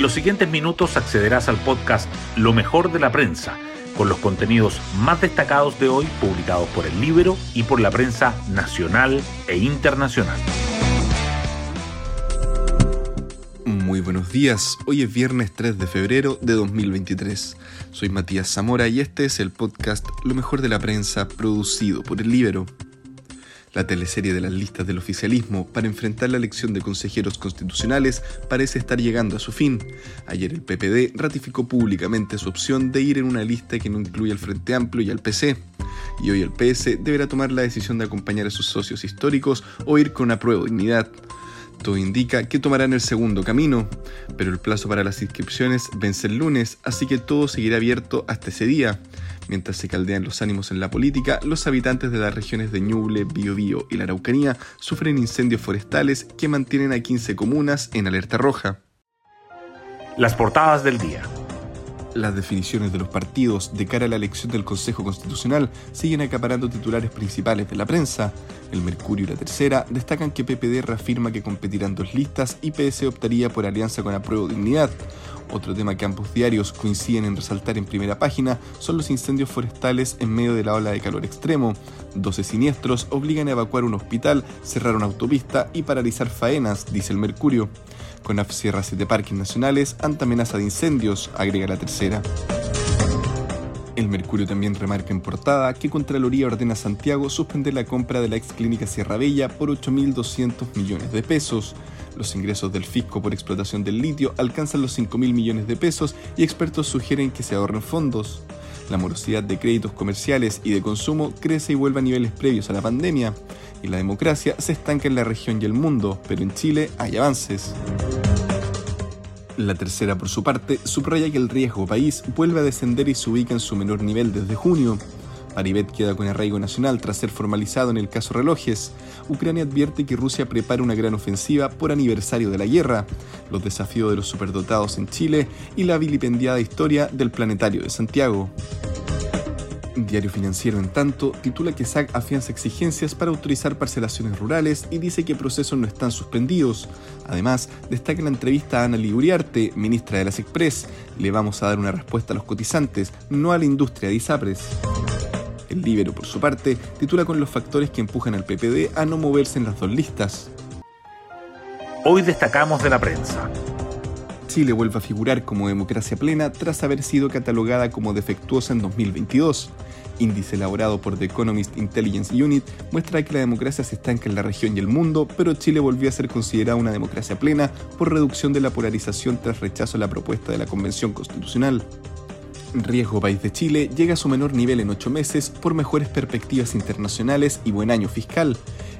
En los siguientes minutos accederás al podcast Lo mejor de la prensa, con los contenidos más destacados de hoy publicados por el libro y por la prensa nacional e internacional. Muy buenos días, hoy es viernes 3 de febrero de 2023. Soy Matías Zamora y este es el podcast Lo mejor de la prensa producido por el libro. La teleserie de las listas del oficialismo para enfrentar la elección de consejeros constitucionales parece estar llegando a su fin. Ayer el PPD ratificó públicamente su opción de ir en una lista que no incluye al Frente Amplio y al PC. Y hoy el PS deberá tomar la decisión de acompañar a sus socios históricos o ir con de dignidad. Todo indica que tomarán el segundo camino, pero el plazo para las inscripciones vence el lunes, así que todo seguirá abierto hasta ese día. Mientras se caldean los ánimos en la política, los habitantes de las regiones de Ñuble, Biobío y la Araucanía sufren incendios forestales que mantienen a 15 comunas en alerta roja. Las portadas del día. Las definiciones de los partidos de cara a la elección del Consejo Constitucional siguen acaparando titulares principales de la prensa. El Mercurio y la Tercera destacan que PPD reafirma que competirán dos listas y PS optaría por alianza con Apruebo Dignidad. Otro tema que ambos diarios coinciden en resaltar en primera página son los incendios forestales en medio de la ola de calor extremo. 12 siniestros obligan a evacuar un hospital, cerrar una autopista y paralizar faenas, dice el Mercurio. CONAF cierra siete parques nacionales ante amenaza de incendios, agrega la tercera. El Mercurio también remarca en portada que Contraloría ordena a Santiago suspender la compra de la ex clínica Sierra Bella por 8.200 millones de pesos. Los ingresos del fisco por explotación del litio alcanzan los 5.000 millones de pesos y expertos sugieren que se ahorren fondos. La morosidad de créditos comerciales y de consumo crece y vuelve a niveles previos a la pandemia. Y la democracia se estanca en la región y el mundo, pero en Chile hay avances. La tercera, por su parte, subraya que el riesgo país vuelve a descender y se ubica en su menor nivel desde junio. Paribet queda con arraigo nacional tras ser formalizado en el caso relojes. Ucrania advierte que Rusia prepara una gran ofensiva por aniversario de la guerra, los desafíos de los superdotados en Chile y la vilipendiada historia del planetario de Santiago. Diario Financiero, en tanto, titula que SAC afianza exigencias para autorizar parcelaciones rurales y dice que procesos no están suspendidos. Además, destaca en la entrevista a Ana Liguriarte, ministra de las Express, le vamos a dar una respuesta a los cotizantes, no a la industria de ISAPRES. El Libero, por su parte, titula con los factores que empujan al PPD a no moverse en las dos listas. Hoy destacamos de la prensa. Chile vuelve a figurar como democracia plena tras haber sido catalogada como defectuosa en 2022. Índice elaborado por The Economist Intelligence Unit muestra que la democracia se estanca en la región y el mundo, pero Chile volvió a ser considerada una democracia plena por reducción de la polarización tras rechazo a la propuesta de la Convención Constitucional. Riesgo País de Chile llega a su menor nivel en ocho meses por mejores perspectivas internacionales y buen año fiscal.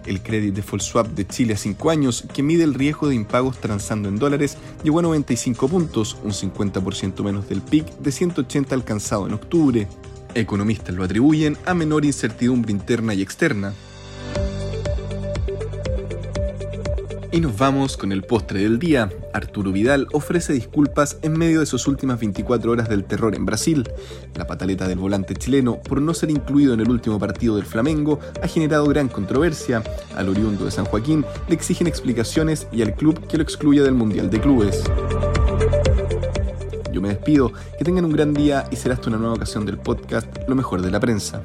El Credit Default Swap de Chile a 5 años, que mide el riesgo de impagos transando en dólares, llegó a 95 puntos, un 50% menos del PIC de 180 alcanzado en octubre. Economistas lo atribuyen a menor incertidumbre interna y externa. Y nos vamos con el postre del día. Arturo Vidal ofrece disculpas en medio de sus últimas 24 horas del terror en Brasil. La pataleta del volante chileno por no ser incluido en el último partido del Flamengo ha generado gran controversia. Al oriundo de San Joaquín le exigen explicaciones y al club que lo excluya del Mundial de Clubes. Yo me despido, que tengan un gran día y será hasta una nueva ocasión del podcast Lo mejor de la prensa.